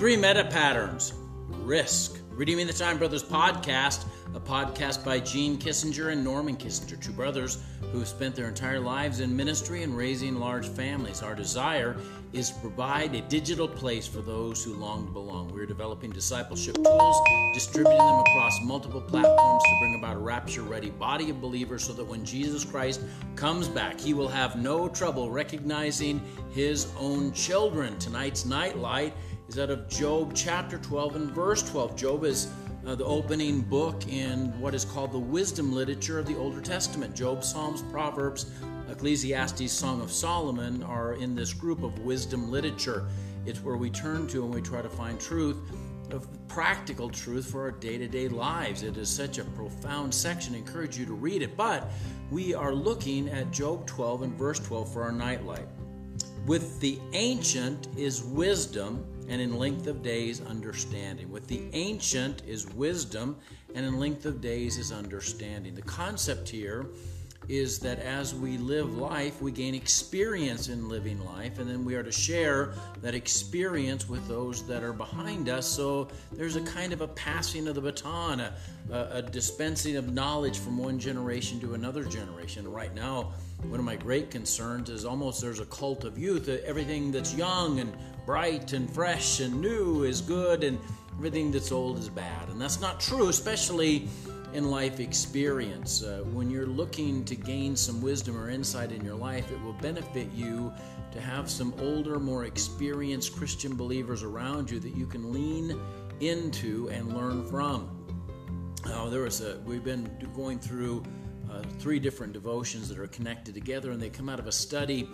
Three meta patterns. Risk. Redeeming the Time Brothers podcast, a podcast by Gene Kissinger and Norman Kissinger, two brothers who have spent their entire lives in ministry and raising large families. Our desire is to provide a digital place for those who long to belong. We're developing discipleship tools, distributing them across multiple platforms to bring about a rapture ready body of believers so that when Jesus Christ comes back, he will have no trouble recognizing his own children. Tonight's nightlight is out of Job chapter 12 and verse 12. Job is uh, the opening book in what is called the wisdom literature of the Older Testament. Job, Psalms, Proverbs, Ecclesiastes, Song of Solomon are in this group of wisdom literature. It's where we turn to and we try to find truth of practical truth for our day to day lives. It is such a profound section. I encourage you to read it. But we are looking at Job 12 and verse 12 for our nightlight. With the ancient is wisdom, and in length of days understanding. With the ancient is wisdom, and in length of days is understanding. The concept here is that as we live life, we gain experience in living life, and then we are to share that experience with those that are behind us. So there's a kind of a passing of the baton, a, a dispensing of knowledge from one generation to another generation. Right now, one of my great concerns is almost there's a cult of youth. Uh, everything that's young and bright and fresh and new is good, and everything that's old is bad. And that's not true, especially in life experience. Uh, when you're looking to gain some wisdom or insight in your life, it will benefit you to have some older, more experienced Christian believers around you that you can lean into and learn from. Uh, there was a, we've been going through uh, three different devotions that are connected together, and they come out of a study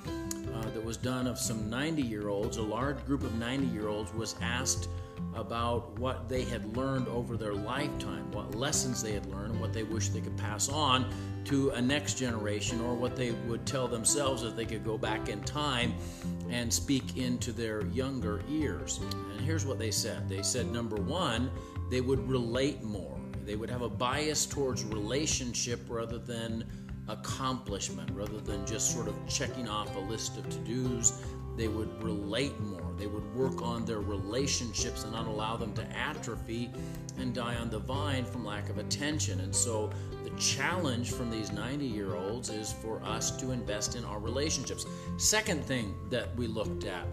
uh, that was done of some 90 year olds. A large group of 90 year olds was asked about what they had learned over their lifetime, what lessons they had learned, what they wish they could pass on to a next generation, or what they would tell themselves if they could go back in time and speak into their younger ears. And here's what they said they said, number one, they would relate more they would have a bias towards relationship rather than accomplishment, rather than just sort of checking off a list of to dos. They would relate more. They would work on their relationships and not allow them to atrophy and die on the vine from lack of attention. And so the challenge from these 90 year olds is for us to invest in our relationships. Second thing that we looked at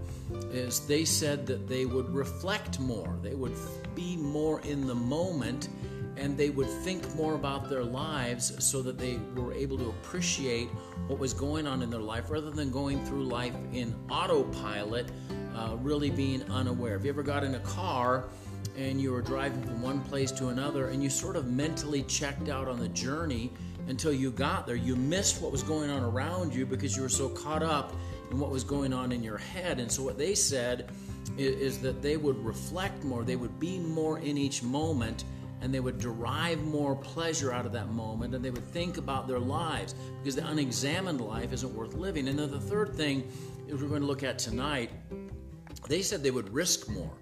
is they said that they would reflect more, they would be more in the moment and they would think more about their lives so that they were able to appreciate what was going on in their life rather than going through life in autopilot, uh, really being unaware. Have you ever got in a car and you were driving from one place to another and you sort of mentally checked out on the journey until you got there? You missed what was going on around you because you were so caught up in what was going on in your head. And so, what they said is, is that they would reflect more, they would be more in each moment and they would derive more pleasure out of that moment and they would think about their lives because the unexamined life isn't worth living. And then the third thing is we're going to look at tonight, they said they would risk more.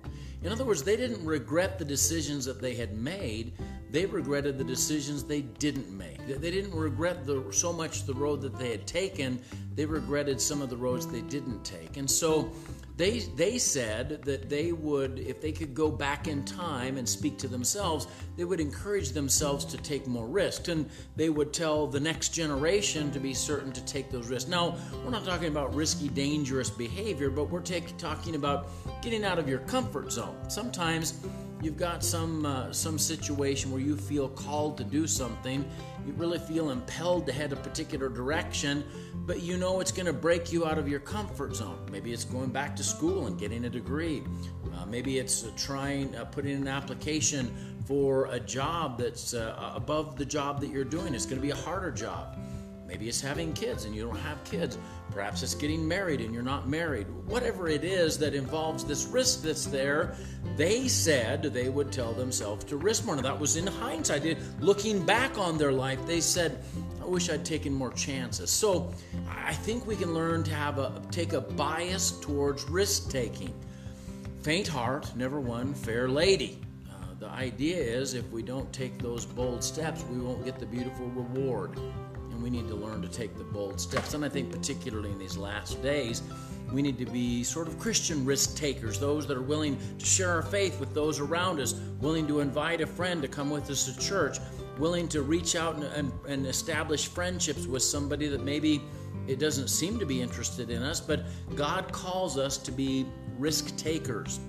In other words, they didn't regret the decisions that they had made. They regretted the decisions they didn't make. They didn't regret the, so much the road that they had taken. They regretted some of the roads they didn't take. And so they, they said that they would, if they could go back in time and speak to themselves, they would encourage themselves to take more risks. And they would tell the next generation to be certain to take those risks. Now, we're not talking about risky, dangerous behavior, but we're take, talking about getting out of your comfort zone. Sometimes you've got some uh, some situation where you feel called to do something you really feel impelled to head a particular direction but you know it's going to break you out of your comfort zone. Maybe it's going back to school and getting a degree. Uh, maybe it's uh, trying uh, putting an application for a job that's uh, above the job that you're doing. It's going to be a harder job Maybe it's having kids and you don't have kids. Perhaps it's getting married and you're not married. Whatever it is that involves this risk that's there, they said they would tell themselves to risk more. Now, that was in hindsight. Looking back on their life, they said, I wish I'd taken more chances. So I think we can learn to have a take a bias towards risk taking. Faint heart never won fair lady. Uh, the idea is if we don't take those bold steps, we won't get the beautiful reward we need to learn to take the bold steps. And I think, particularly in these last days, we need to be sort of Christian risk takers, those that are willing to share our faith with those around us, willing to invite a friend to come with us to church, willing to reach out and, and, and establish friendships with somebody that maybe it doesn't seem to be interested in us, but God calls us to be risk takers.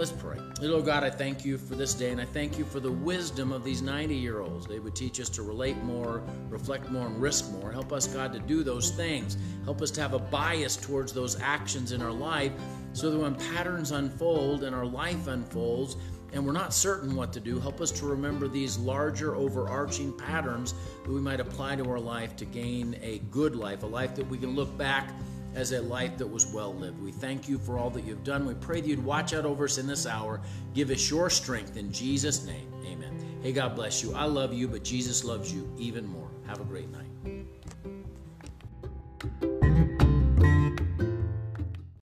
Let's pray. Little God, I thank you for this day, and I thank you for the wisdom of these 90 year olds. They would teach us to relate more, reflect more, and risk more. Help us, God, to do those things. Help us to have a bias towards those actions in our life so that when patterns unfold and our life unfolds, and we're not certain what to do, help us to remember these larger, overarching patterns that we might apply to our life to gain a good life, a life that we can look back as a life that was well lived. We thank you for all that you've done. We pray that you'd watch out over us in this hour. Give us your strength in Jesus' name. Amen. Hey, God bless you. I love you, but Jesus loves you even more. Have a great night.